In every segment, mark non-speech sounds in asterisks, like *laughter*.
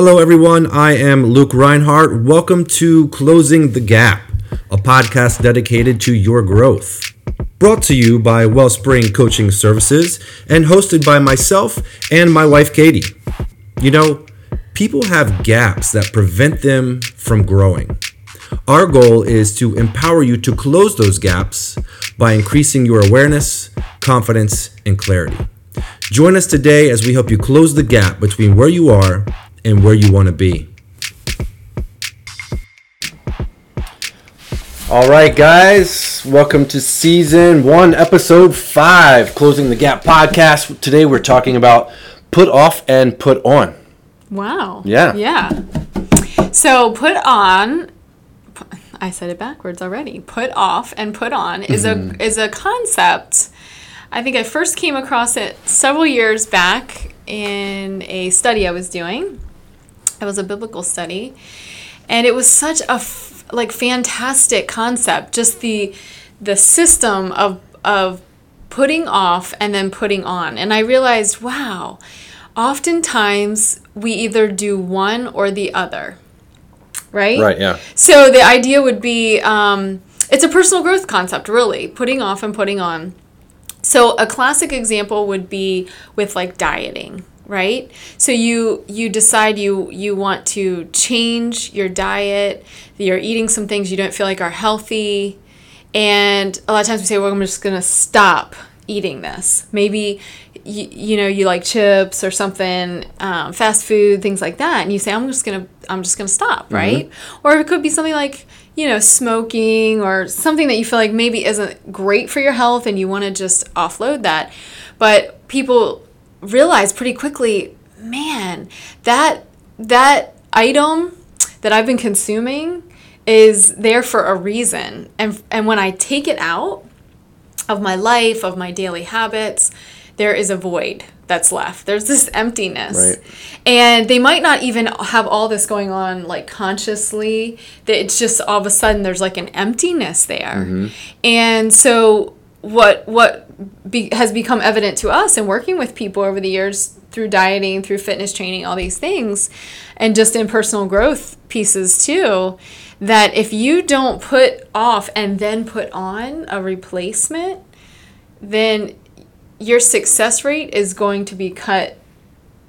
Hello, everyone. I am Luke Reinhardt. Welcome to Closing the Gap, a podcast dedicated to your growth. Brought to you by Wellspring Coaching Services and hosted by myself and my wife, Katie. You know, people have gaps that prevent them from growing. Our goal is to empower you to close those gaps by increasing your awareness, confidence, and clarity. Join us today as we help you close the gap between where you are and where you want to be. All right, guys, welcome to season one, episode five, Closing the Gap podcast. Today we're talking about put off and put on. Wow. Yeah. Yeah. So put on I said it backwards already. Put off and put on is Mm-hmm. a is a concept. I think I first came across it several years back in a study I was doing. It was a biblical study, and it was such a f- like fantastic concept. Just the the system of of putting off and then putting on, and I realized, wow, oftentimes we either do one or the other, right? Right, yeah. So the idea would be um, it's a personal growth concept, really, putting off and putting on. So a classic example would be with like dieting, right? So you you decide you you want to change your diet, you're eating some things you don't feel like are healthy, and a lot of times we say, well, I'm just gonna stop eating this. Maybe you, you know you like chips or something, um, fast food, things like that, and you say, I'm just gonna I'm just gonna stop, right? Or it could be something like you know smoking or something that you feel like maybe isn't great for your health, and you want to just offload that. But people realize pretty quickly, man, that that item that I've been consuming is there for a reason. And and when I take it out of my life, of my daily habits, there is a void that's left. There's this emptiness. Right. And they might not even have all this going on like consciously. That it's just all of a sudden there's like an emptiness there. Mm-hmm. And so what what be, has become evident to us in working with people over the years through dieting, through fitness training, all these things, and just in personal growth pieces too, that if you don't put off and then put on a replacement, then your success rate is going to be cut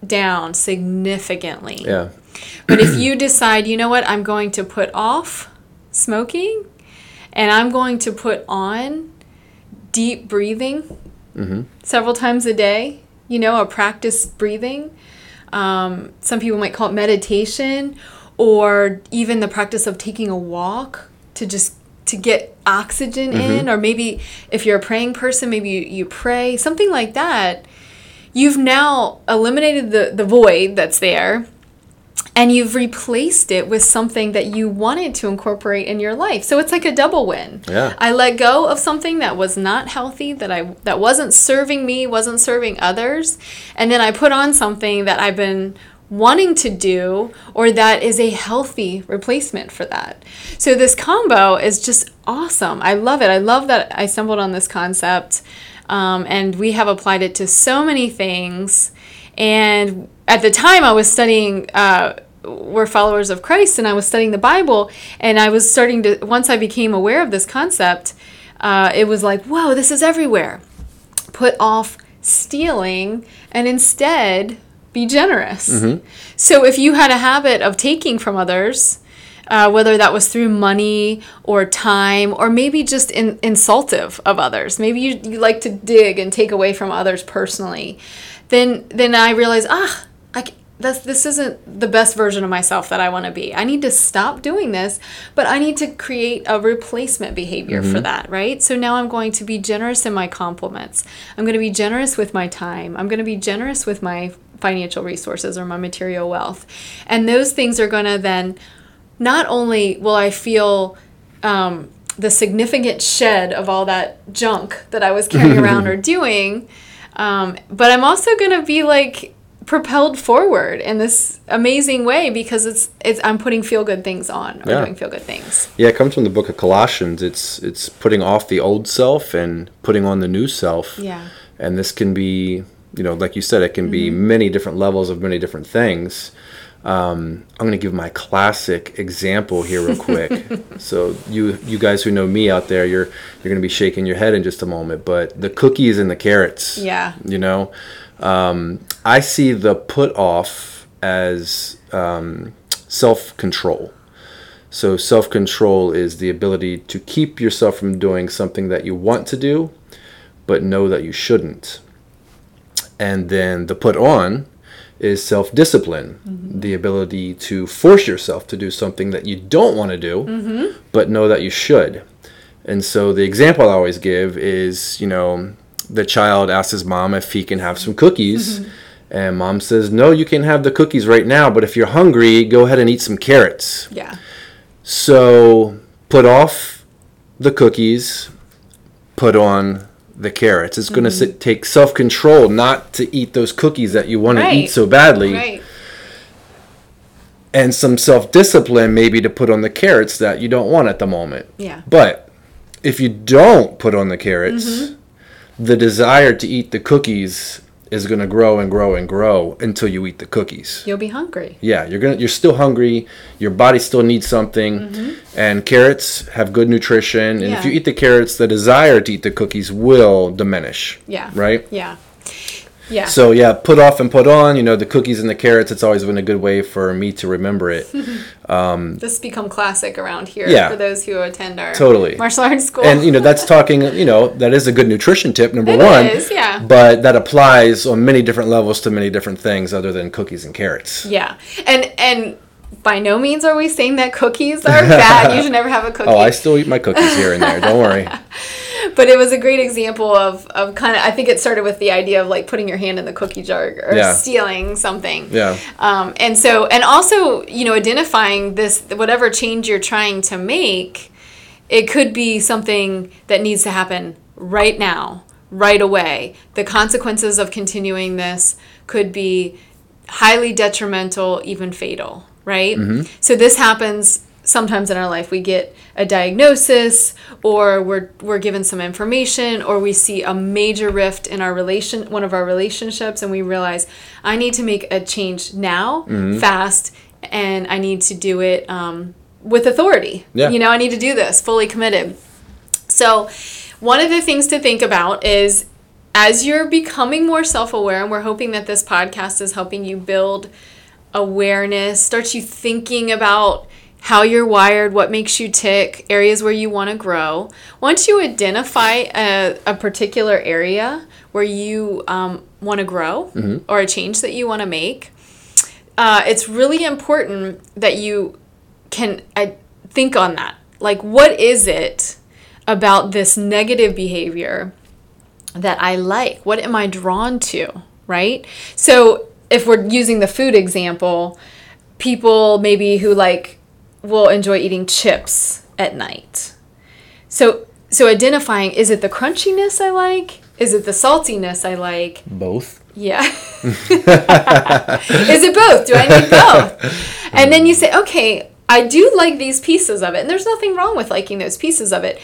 down significantly. Yeah. But if you decide, you know what, I'm going to put off smoking and I'm going to put on deep breathing several times a day, you know, a practice breathing. Um, some people might call it meditation or even the practice of taking a walk to just to get oxygen in or maybe if you're a praying person maybe you, you pray something like that. You've now eliminated the, the void that's there and you've replaced it with something that you wanted to incorporate in your life. So it's like a double win. Yeah. I let go of something that was not healthy, that I that wasn't serving me, wasn't serving others, and then I put on something that I've been wanting to do or that is a healthy replacement for that. So this combo is just awesome. I love it. I love that I stumbled on this concept. Um, and we have applied it to so many things. And at the time, I was studying. Uh, we're followers of Christ, and I was studying the Bible, and I was starting to. Once I became aware of this concept, uh, it was like, whoa, this is everywhere. Put off stealing, and instead be generous. So if you had a habit of taking from others, uh, whether that was through money or time or maybe just in, insultive of others, maybe you, you like to dig and take away from others personally, then then I realized ah, That's, this isn't the best version of myself that I want to be. I need to stop doing this, but I need to create a replacement behavior for that, right? So now I'm going to be generous in my compliments. I'm going to be generous with my time. I'm going to be generous with my financial resources or my material wealth. And those things are going to then not only will I feel um, the significant shed of all that junk that I was carrying *laughs* around or doing, um, but I'm also going to be like propelled forward in this amazing way because it's it's I'm putting feel good things on or Yeah. doing feel good things. Yeah, it comes from the book of Colossians. It's it's putting off the old self and putting on the new self. Yeah. And this can be, you know, like you said, it can be many different levels of many different things. Um, I'm going to give my classic example here real quick. *laughs* so you you guys who know me out there, you're you're going to be shaking your head in just a moment. But the cookies and the carrots. Yeah. You know, um, I see the put off as um, self control. So self control is the ability to keep yourself from doing something that you want to do, but know that you shouldn't. And then the put on is self discipline, mm-hmm. the ability to force yourself to do something that you don't want to do, mm-hmm. but know that you should. And so the example I always give is, you know, the child asks his mom if he can have some cookies. Mm-hmm. And mom says, No, you can have the cookies right now, but if you're hungry, go ahead and eat some carrots. Yeah. So put off the cookies, put on the carrots. It's going to mm-hmm. take self control not to eat those cookies that you want right. to eat so badly. Right. And some self discipline, maybe to put on the carrots that you don't want at the moment. Yeah. But if you don't put on the carrots, mm-hmm. The desire to eat the cookies is going to grow and grow and grow until you eat the cookies. You'll be hungry. Yeah, you're going to you're still hungry. Your body still needs something. Mm-hmm. And carrots have good nutrition, and yeah. if you eat the carrots, the desire to eat the cookies will diminish. Yeah. Right? Yeah. Yeah. So yeah, put off and put on. You know, the cookies and the carrots. It's always been a good way for me to remember it. *laughs* Um, this has become classic around here yeah, for those who attend our totally martial arts school. And you know, that's *laughs* talking. You know, that is a good nutrition tip. Number it one. Is, yeah. But that applies on many different levels to many different things other than cookies and carrots. Yeah, and and by no means are we saying that cookies are bad. you should *laughs* never have a cookie. Oh, I still eat my cookies here and there. Don't worry. But it was a great example of, of kind of I think it started with the idea of like putting your hand in the cookie jar or yeah. stealing something. Yeah. Um, and so and also you know identifying this whatever change you're trying to make, it could be something that needs to happen right now, right away. The consequences of continuing this could be highly detrimental, even fatal. Right. Mm-hmm. So this happens sometimes in our life we get a diagnosis or we're we're given some information or we see a major rift in our relation one of our relationships and we realize I need to make a change now mm-hmm. fast and I need to do it um, with authority. Yeah. You know, I need to do this fully committed. So, one of the things to think about is as you're becoming more self aware, and we're hoping that this podcast is helping you build awareness, starts you thinking about how you're wired, what makes you tick, areas where you want to grow. Once you identify a, a particular area where you um, want to grow mm-hmm. or a change that you want to make, uh, it's really important that you can uh, think on that. Like, what is it about this negative behavior that I like? What am I drawn to? Right? So, if we're using the food example, people maybe who like will enjoy eating chips at night. So so identifying is it the crunchiness I like? Is it the saltiness I like? Both. Yeah. *laughs* is it both? Do I need both? And then you say, okay, I do like these pieces of it, and there's nothing wrong with liking those pieces of it.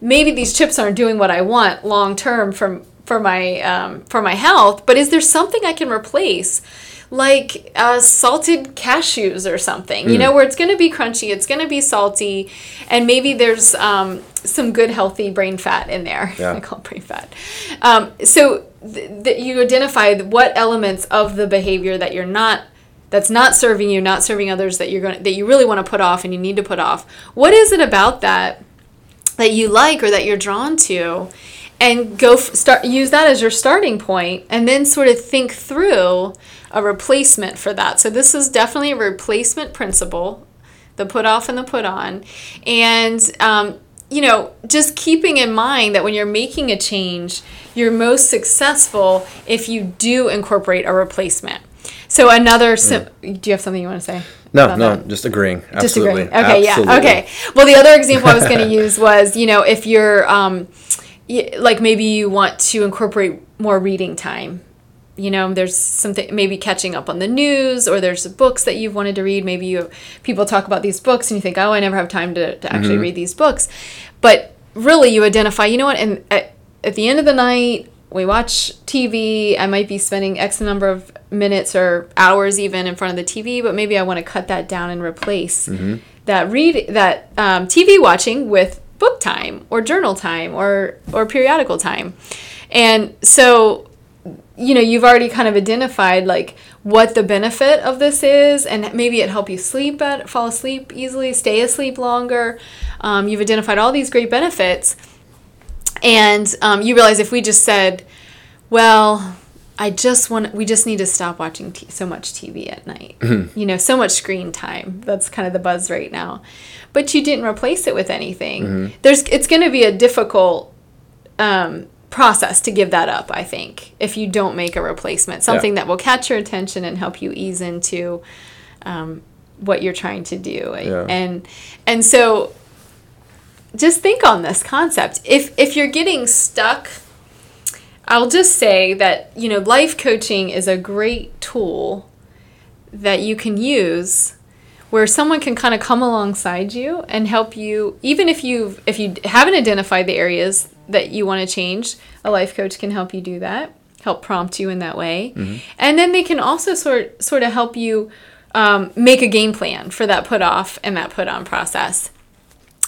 Maybe these chips aren't doing what I want long term from for my um, for my health, but is there something I can replace? Like uh, salted cashews or something, mm. you know, where it's going to be crunchy, it's going to be salty, and maybe there's um, some good healthy brain fat in there. *laughs* Yeah. I call it brain fat. Um, so th- th- you identify what elements of the behavior that you're not that's not serving you, not serving others that you're going that you really want to put off and you need to put off. What is it about that that you like or that you're drawn to? And go f- start use that as your starting point and then sort of think through a replacement for that. So this is definitely a replacement principle, the put off and the put on. And, um, you know, just keeping in mind that when you're making a change, you're most successful if you do incorporate a replacement. So another, sim- mm. do you have something you want to say? No, no, that? just agreeing. Absolutely. Just agreeing. Okay, Absolutely. yeah, okay. Well, the other example I was going *laughs* to use was, you know, if you're, um, like maybe you want to incorporate more reading time you know there's something maybe catching up on the news or there's books that you've wanted to read maybe you people talk about these books and you think oh i never have time to, to actually mm-hmm. read these books but really you identify you know what and at, at the end of the night we watch TV, I might be spending X number of minutes or hours even in front of the TV, but maybe I want to cut that down and replace that read that um, TV watching with book time or journal time or or periodical time. And so you know you've already kind of identified like what the benefit of this is and maybe it help you sleep better fall asleep easily stay asleep longer. Um, you've identified all these great benefits. And um, you realize if we just said well i just want we just need to stop watching t- so much tv at night. You know so much screen time. That's kind of the buzz right now. But you didn't replace it with anything. There's it's going to be a difficult um, process to give that up i think if you don't make a replacement. Something that will catch your attention and help you ease into um, what you're trying to do. Yeah. and and so just think on this concept. If if you're getting stuck i'll just say that you know life coaching is a great tool that you can use where someone can kind of come alongside you and help you even if you've if you haven't identified the areas that you want to change a life coach can help you do that help prompt you in that way. And then they can also sort sort of help you um, make a game plan for that put off and that put on process.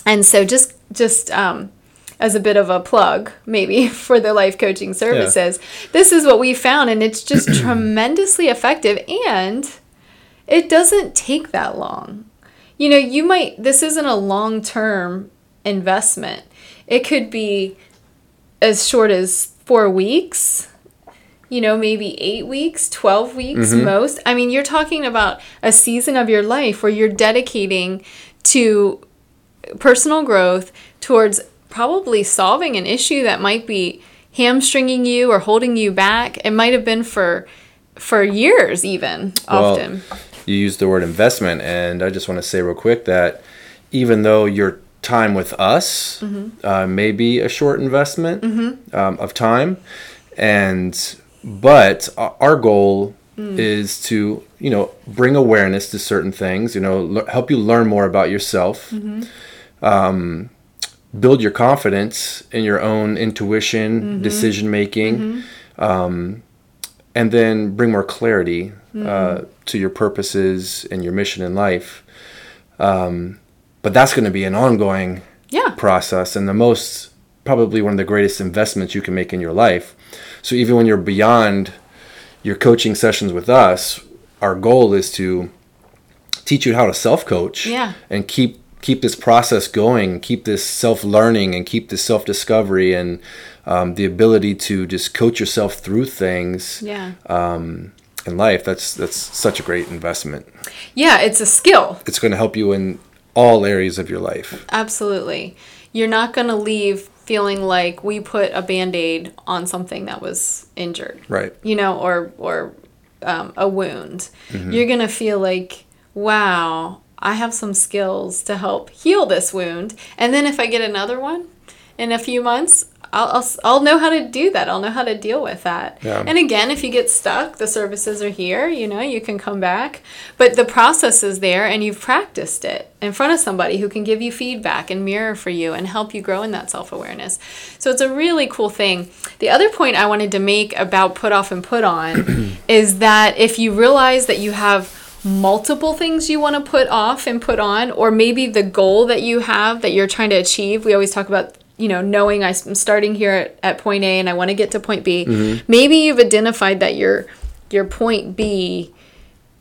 And so just just um, as a bit of a plug maybe *laughs* for the life coaching services this is what we found and it's just *clears throat* tremendously effective and it doesn't take that long. You know you might this isn't a long term investment. It could be as short as four weeks you know, maybe eight weeks, 12 weeks mm-hmm. most. I mean, you're talking about a season of your life where you're dedicating to personal growth towards probably solving an issue that might be hamstringing you or holding you back. It might have been for for years even often. Well, you used the word investment, and I just want to say real quick that even though your time with us uh, may be a short investment um, of time, and but our goal is to you know bring awareness to certain things, you know, l- help you learn more about yourself. Um, build your confidence in your own intuition, decision making, um, and then bring more clarity uh, to your purposes and your mission in life. Um, but that's going to be an ongoing yeah. process and the most probably one of the greatest investments you can make in your life. So even when you're beyond your coaching sessions with us, our goal is to teach you how to self-coach Yeah. and keep keep this process going, keep this self-learning and keep this self-discovery and um, the ability to just coach yourself through things Yeah. um, in life. That's that's such a great investment. Yeah, it's a skill. It's going to help you in all areas of your life. Absolutely. You're not going to leave feeling like we put a band-aid on something that was injured. Right. You know, or or um, a wound. You're going to feel like, wow, I have some skills to help heal this wound. And then if I get another one in a few months, I'll, I'll, I'll know how to do that. I'll know how to deal with that. Yeah. And again, if you get stuck, the services are here, you know, you can come back. But the process is there and you've practiced it in front of somebody who can give you feedback and mirror for you and help you grow in that self awareness. So it's a really cool thing. The other point I wanted to make about put off and put on *clears throat* is that if you realize that you have multiple things you want to put off and put on, or maybe the goal that you have that you're trying to achieve, we always talk about you know, knowing I'm starting here at, at point A and I want to get to point B, maybe you've identified that your your point B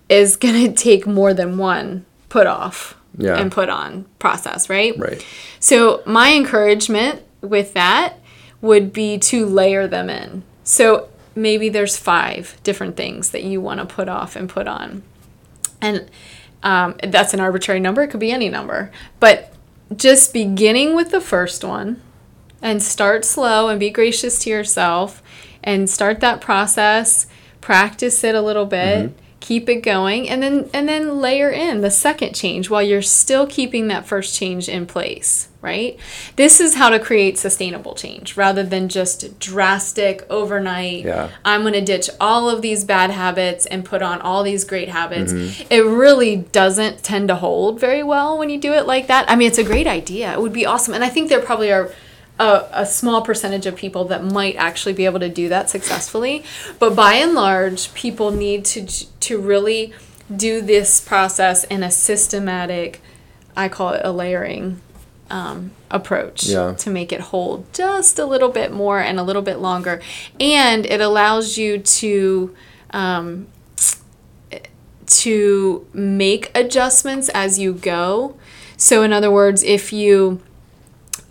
is going *laughs* to take more than one put off Yeah. and put on process, right? Right. So my encouragement with that would be to layer them in. So maybe there's five different things that you want to put off and put on. And um, that's an arbitrary number. It could be any number. But just beginning with the first one and start slow and be gracious to yourself and start that process, practice it a little bit, mm-hmm. keep it going and then and then layer in the second change while you're still keeping that first change in place, right? This is how to create sustainable change rather than just drastic overnight Yeah. I'm going to ditch all of these bad habits and put on all these great habits. Mm-hmm. It really doesn't tend to hold very well when you do it like that. I mean, it's a great idea. It would be awesome. And I think there probably are a, a small percentage of people that might actually be able to do that successfully. But by and large, people need to to really do this process in a systematic, I call it a layering um, approach Yeah. to make it hold just a little bit more and a little bit longer. And it allows you to um, to make adjustments as you go. So, in other words, if you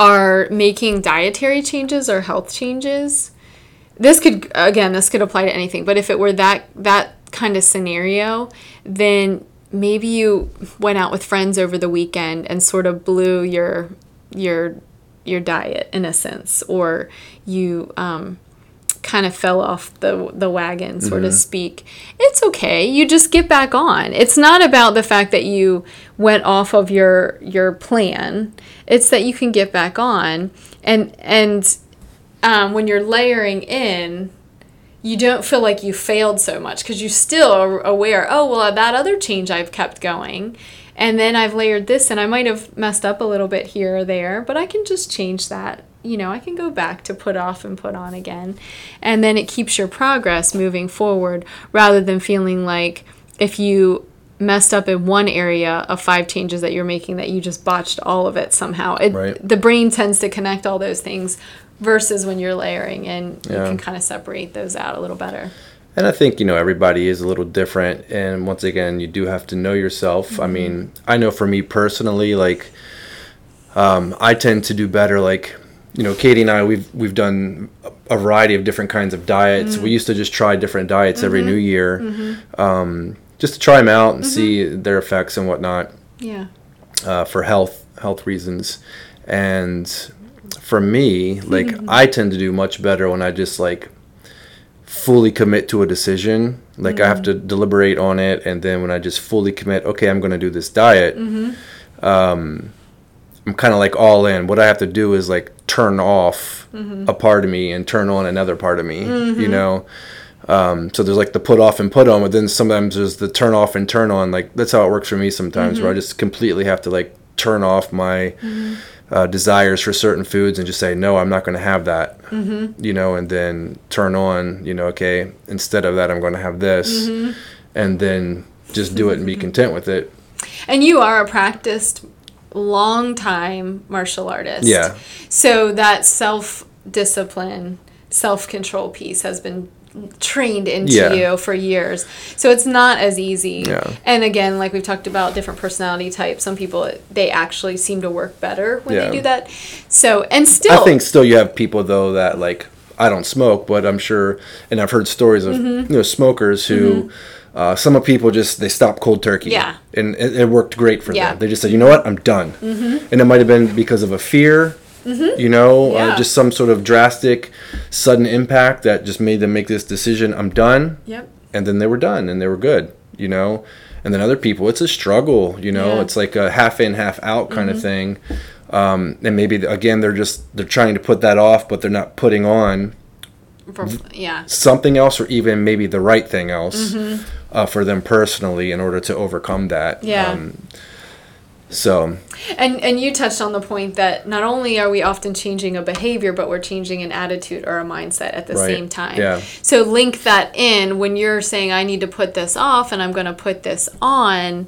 are making dietary changes or health changes, this could again this could apply to anything. But if it were that that kind of scenario, then maybe you went out with friends over the weekend and sort of blew your your your diet in a sense, or you um, kind of fell off the the wagon, so to speak. It's okay. You just get back on. It's not about the fact that you went off of your your plan. It's that you can get back on, and and um, when you're layering in, you don't feel like you failed so much because you still are aware. Oh well, that other change I've kept going. And then I've layered this, and I might have messed up a little bit here or there, but I can just change that you know, I can go back to put off and put on again. And then it keeps your progress moving forward rather than feeling like if you messed up in one area of five changes that you're making that you just botched all of it somehow. It, Right. The brain tends to connect all those things versus when you're layering and you can kind of separate those out a little better. And I think, you know, everybody is a little different. And once again, you do have to know yourself. Mm-hmm. I mean, I know for me personally, like, um, I tend to do better. Like, you know, Katie and I, we've, we've done a variety of different kinds of diets. Mm-hmm. We used to just try different diets every new year, um, just to try them out and see Mm-hmm. their effects and whatnot Yeah. uh, for health health reasons. And for me, like I tend to do much better when I just like fully commit to a decision. Like I have to deliberate on it, and then when I just fully commit, okay, I'm going to do this diet. Um, I'm kind of like all in. What I have to do is like turn off a part of me and turn on another part of me. You mm-hmm. know. Um, so there's like the put off and put on, but then sometimes there's the turn off and turn on. Like that's how it works for me sometimes, where I mm-hmm. just completely have to like turn off my mm-hmm. uh, desires for certain foods and just say no, I'm not going to have that. You know, and then turn on. You know, okay, instead of that, I'm going to have this, and then just do it and be content with it. And you are a practiced long time martial artist. Yeah. So that self discipline, self control piece has been trained into Yeah. you for years. So it's not as easy. Yeah. And again, like we've talked about different personality types, some people they actually seem to work better when Yeah. they do that. So and still I think still you have people though that like I don't smoke, but I'm sure, and I've heard stories of Mm-hmm. you know smokers who. Uh, some of people just they stop cold turkey, Yeah. and it, it worked great for Yeah. them. They just said, you know what, I'm done, mm-hmm. and it might have been because of a fear, you know, Mm-hmm. Yeah. uh, just some sort of drastic, sudden impact that just made them make this decision. I'm done, Yep. and then they were done and they were good, you know. And then other people, it's a struggle, you know. Yeah. Mm-hmm. It's like a half in, half out kind of thing. Um, and maybe again, they're just they're trying to put that off, but they're not putting on For- yeah. something else, or even maybe the right thing else Mm-hmm. uh, for them personally in order to overcome that. Yeah. Um, so And and you touched on the point that not only are we often changing a behavior, but we're changing an attitude or a mindset at the Right. same time. Yeah. So link that in when you're saying I need to put this off and I'm going to put this on.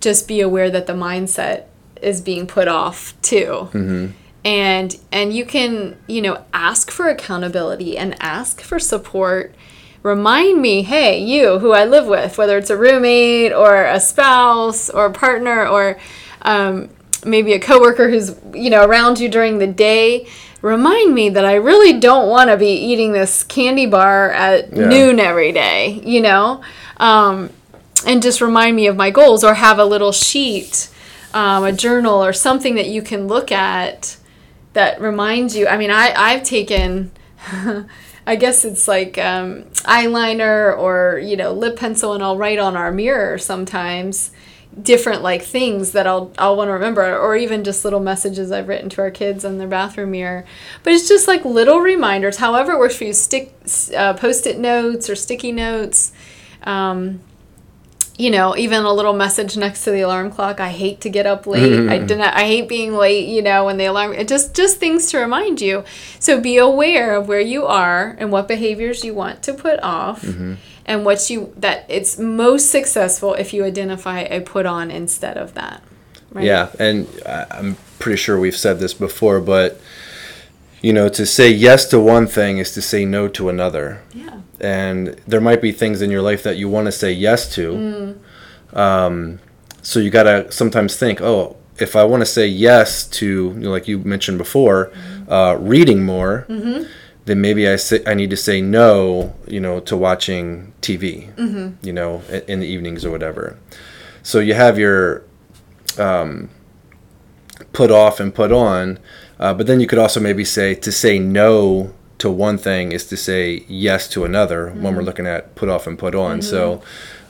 Just be aware that the mindset is being put off too. Mm-hmm. And and you can you know ask for accountability and ask for support. Remind me, hey, you who I live with, whether it's a roommate or a spouse or a partner or um, maybe a coworker who's you know around you during the day remind me that i really don't want to be eating this candy bar at Yeah. noon every day you know um, and just remind me of my goals or have a little sheet um, a journal or something that you can look at that reminds you i mean I, i've taken *laughs* i guess it's like um, eyeliner or you know lip pencil and i'll write on our mirror sometimes different like things that I'll I'll want to remember or even just little messages I've written to our kids on their bathroom mirror. But it's just like little reminders, however it works for you, stick uh, post-it notes or sticky notes. Um, you know, even a little message next to the alarm clock. I hate to get up late. I *laughs* didn't. I hate being late. You know, when the alarm. It just just things to remind you. So be aware of where you are and what behaviors you want to put off, mm-hmm. and what you that it's most successful if you identify a put on instead of that. Right? Yeah, and uh, I'm pretty sure we've said this before, but you know, to say yes to one thing is to say no to another. Yeah. And there might be things in your life that you want to say yes to. Um, so you got to sometimes think, oh, if I want to say yes to, you know, like you mentioned before, uh, reading more, then maybe I say, I need to say no, you know, to watching TV, you know, in the evenings or whatever. So you have your um, put off and put on, uh, but then you could also maybe say to say no to one thing is to say yes to another when we're looking at put off and put on. So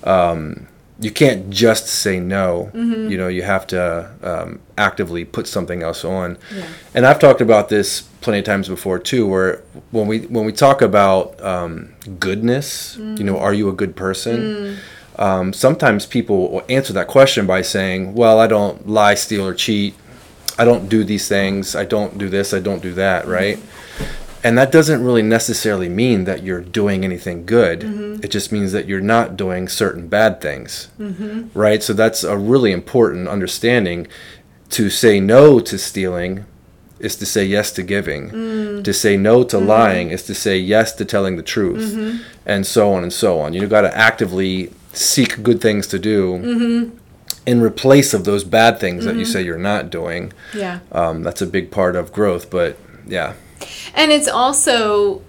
um, you can't just say no. You know, you have to um, actively put something else on. Yeah. And I've talked about this plenty of times before too, where when we when we talk about um, goodness, you know, are you a good person? Um, sometimes people will answer that question by saying, "Well, I don't lie, steal, or cheat. I don't do these things. I don't do this. I don't do that." Right? And that doesn't really necessarily mean that you're doing anything good. Mm-hmm. It just means that you're not doing certain bad things. Mm-hmm. Right? So that's a really important understanding. To say no to stealing is to say yes to giving. Mm. To say no to mm-hmm. lying is to say yes to telling the truth. And so on and so on. You got to actively seek good things to do in replace of those bad things that you say you're not doing. Yeah. Um, that's a big part of growth. But yeah. and it's also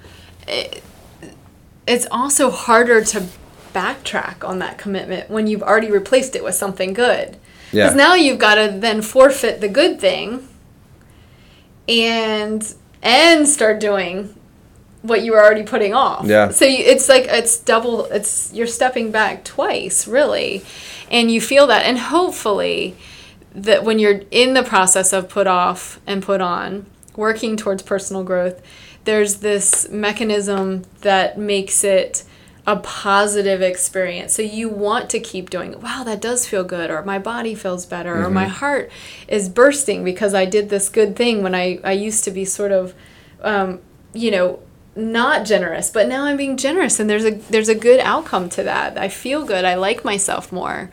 it- it's also harder to backtrack on that commitment when you've already replaced it with something good Yeah. because now you've got to then forfeit the good thing and and start doing what you were already putting off. Yeah. so you, it's like it's double it's you're stepping back twice really. And you feel that. And hopefully that when you're in the process of put off and put on, working towards personal growth, there's this mechanism that makes it a positive experience. So you want to keep doing, wow, that does feel good, or my body feels better, or my heart is bursting because I did this good thing when I, I used to be sort of, um, you know, not generous, but now I'm being generous, and there's a there's a good outcome to that. I feel good. I like myself more.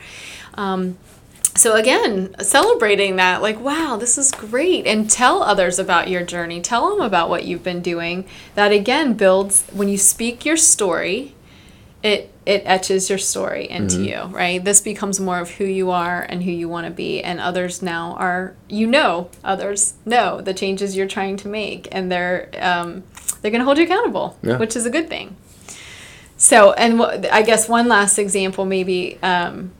Um, so again celebrating that like wow this is great. And tell others about your journey. Tell them about what you've been doing. That again builds when you speak your story it it etches your story into you right? This becomes more of who you are and who you want to be. And others now are you know others know the changes you're trying to make. And they're um, they're going to hold you accountable Yeah. which is a good thing so and wh- i guess one last example maybe um,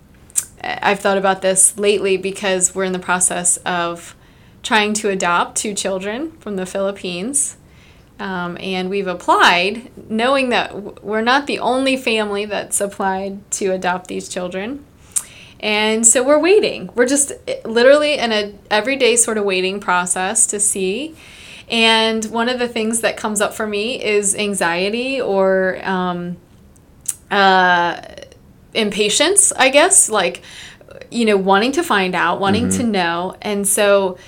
I've thought about this lately because we're in the process of trying to adopt two children from the Philippines. Um, and we've applied knowing that we're not the only family that's applied to adopt these children. And so we're waiting. We're just eh, literally in a everyday sort of waiting process to see. And one of the things that comes up for me is anxiety or um, uh, impatience, I guess, like, you know, wanting to find out, wanting to know. And so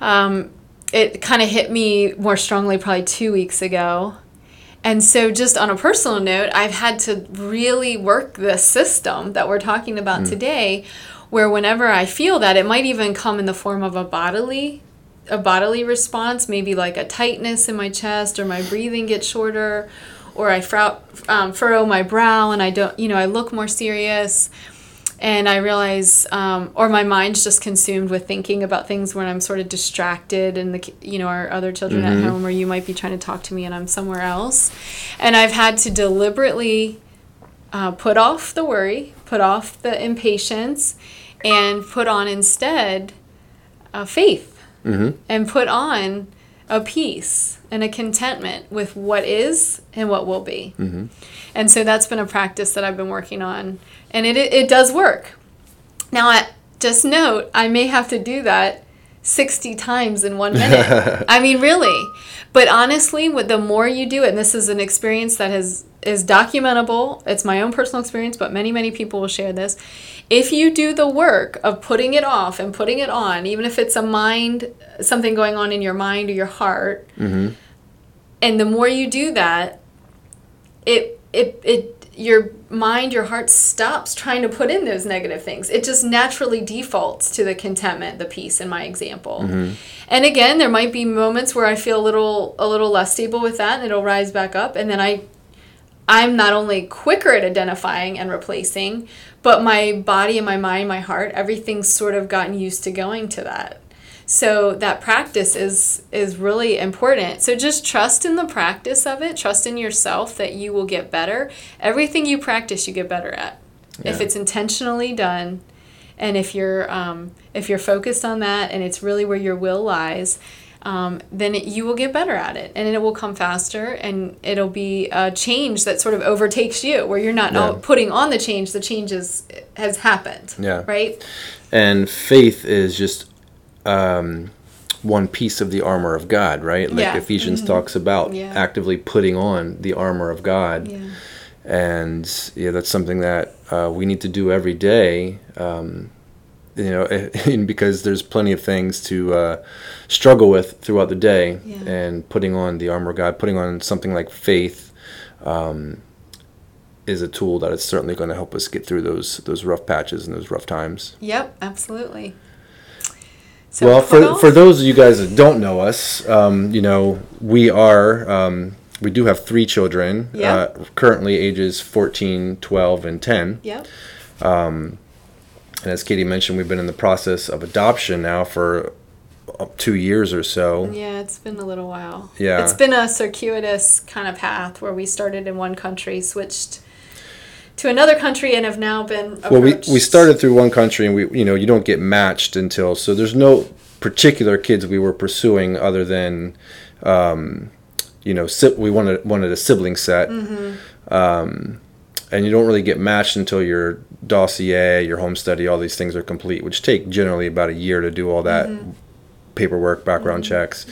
um, it kind of hit me more strongly probably two weeks ago. And so, just on a personal note, I've had to really work this system that we're talking about today, where whenever I feel that, it might even come in the form of a bodily a bodily response, maybe like a tightness in my chest, or my breathing gets shorter, or I frow, um, furrow my brow and I don't, you know, I look more serious. And I realize, um, or my mind's just consumed with thinking about things when I'm sort of distracted, and the, you know, our other children at home, or you might be trying to talk to me and I'm somewhere else. And I've had to deliberately uh, put off the worry, put off the impatience, and put on instead uh, faith Mm-hmm. and put on a peace and a contentment with what is and what will be. Mm-hmm. And so that's been a practice that I've been working on, and it, it, it does work. Now, I, just note, I may have to do that 60 times in one minute. *laughs* I mean, really. But honestly, with the more you do it, and this is an experience that has is documentable. It's my own personal experience, but many, many people will share this. If you do the work of putting it off and putting it on, even if it's a mind, something going on in your mind or your heart, Mm-hmm. and the more you do that, it it it your mind, your heart stops trying to put in those negative things. It just naturally defaults to the contentment, the peace in my example. Mm-hmm. And again, there might be moments where I feel a little a little less stable with that and it'll rise back up and then I I'm not only quicker at identifying and replacing, but my body and my mind, my heart, everything's sort of gotten used to going to that. So that practice is is really important. So just trust in the practice of it. Trust in yourself that you will get better. Everything you practice, you get better at. If it's intentionally done, and if you're um, if you're focused on that, and it's really where your will lies, um, then it, you will get better at it, and it will come faster, and it'll be a change that sort of overtakes you, where you're not Yeah. putting on the change. The change is, has happened. Yeah. Right. And faith is just um, one piece of the armor of God, right? Like Yeah. Mm-hmm. Ephesians talks about Yeah. actively putting on the armor of God. Yeah. and yeah, that's something that uh, we need to do every day. Um, you know, *laughs* and because there's plenty of things to uh, struggle with throughout the day, and putting on the armor of God, putting on something like faith, um, is a tool that is certainly going to help us get through those those rough patches and those rough times. Yep. Absolutely. So well, for, off- for those of you guys that don't know us, um, you know, we are, um, we do have three children, Yeah. uh, currently ages 14, 12, and 10. Yep. And as Katie mentioned, we've been in the process of adoption now for uh, two years or so. Yeah, it's been a little while. Yeah. It's been a circuitous kind of path where we started in one country, switched to another country, and have now been approached. Well, we, we started through one country, and we you know you don't get matched until so there's no particular kids we were pursuing other than um, you know si- we wanted wanted a sibling set, um, and you don't really get matched until your dossier, your home study, all these things are complete, which take generally about a year to do all that paperwork, background checks.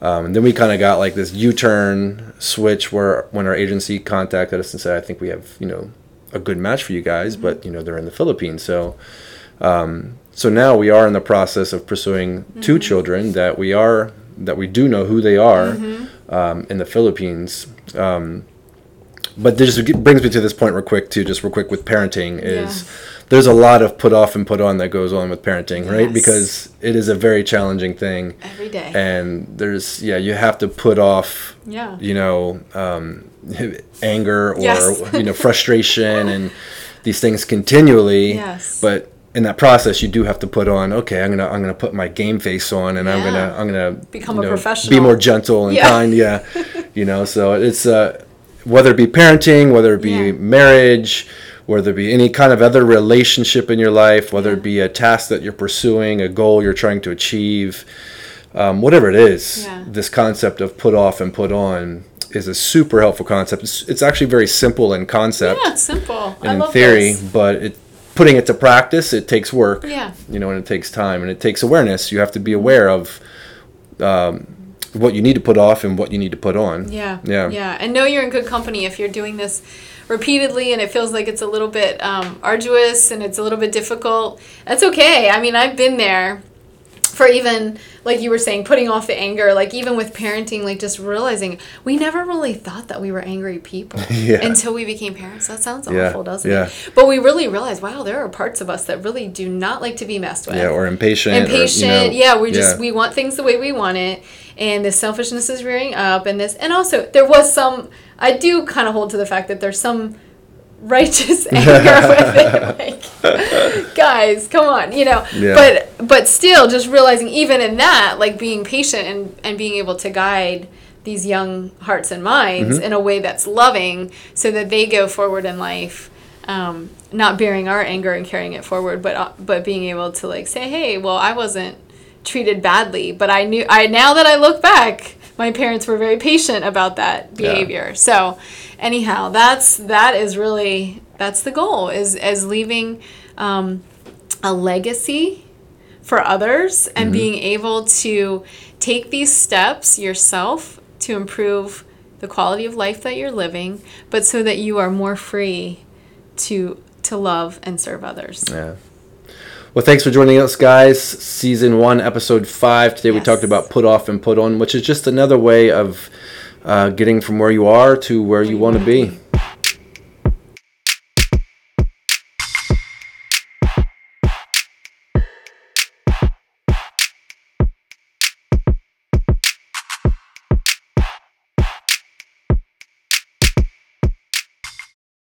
Um, and then we kind of got like this U-turn switch where when our agency contacted us and said, "I think we have you know a good match for you guys, but you know they're in the Philippines." So, um, so now we are in the process of pursuing two children that we are that we do know who they are um, in the Philippines. Um, but this brings me to this point real quick too, just real quick with parenting is Yeah. there's a lot of put off and put on that goes on with parenting, right? Yes. Because it is a very challenging thing every day. and there's yeah you have to put off yeah. you know um, *laughs* anger or Yes. you know frustration and *laughs* these things continually Yes. but in that process you do have to put on okay i'm gonna i'm gonna put my game face on and i'm gonna i'm gonna Become you a know, professional. be more gentle and Yeah. kind yeah *laughs* you know so it's uh whether it be parenting whether it be Yeah. marriage whether it be any kind of other relationship in your life whether it be a task that you're pursuing a goal you're trying to achieve um, whatever it is, Yeah. this concept of put off and put on is a super helpful concept. It's, it's actually very simple in concept Yeah, simple. I and in theory, this. but it, putting it to practice, it takes work. Yeah. You know, and it takes time and it takes awareness. You have to be aware of um, what you need to put off and what you need to put on. Yeah. Yeah. Yeah. And know you're in good company if you're doing this repeatedly and it feels like it's a little bit um, arduous and it's a little bit difficult. That's okay. I mean, I've been there for even like you were saying putting off the anger like even with parenting like just realizing we never really thought that we were angry people *laughs* Yeah. until we became parents that sounds Yeah, awful doesn't yeah. it but we really realized wow there are parts of us that really do not like to be messed with Yeah, or impatient. or, you impatient. know, yeah, we just we want things the way we want it, and this selfishness is rearing up, and this, and also there was some. I do kind of hold to the fact that there's some righteous *laughs* anger with it. *laughs* Like, guys, come on, you know. Yeah. But but still, just realizing even in that, like being patient and and being able to guide these young hearts and minds Mm-hmm. in a way that's loving, so that they go forward in life. Um, not bearing our anger and carrying it forward, but uh, but being able to like say, hey, well, I wasn't treated badly, but I knew I now that I look back, my parents were very patient about that Yeah. behavior. So, anyhow, that's that is really that's the goal is as leaving um, a legacy for others and being able to take these steps yourself to improve the quality of life that you're living, but so that you are more free to to love and serve others. Yeah. Well, thanks for joining us, guys. Season one, episode five. Today we talked about put off and put on, which is just another way of uh, getting from where you are to where you want to be.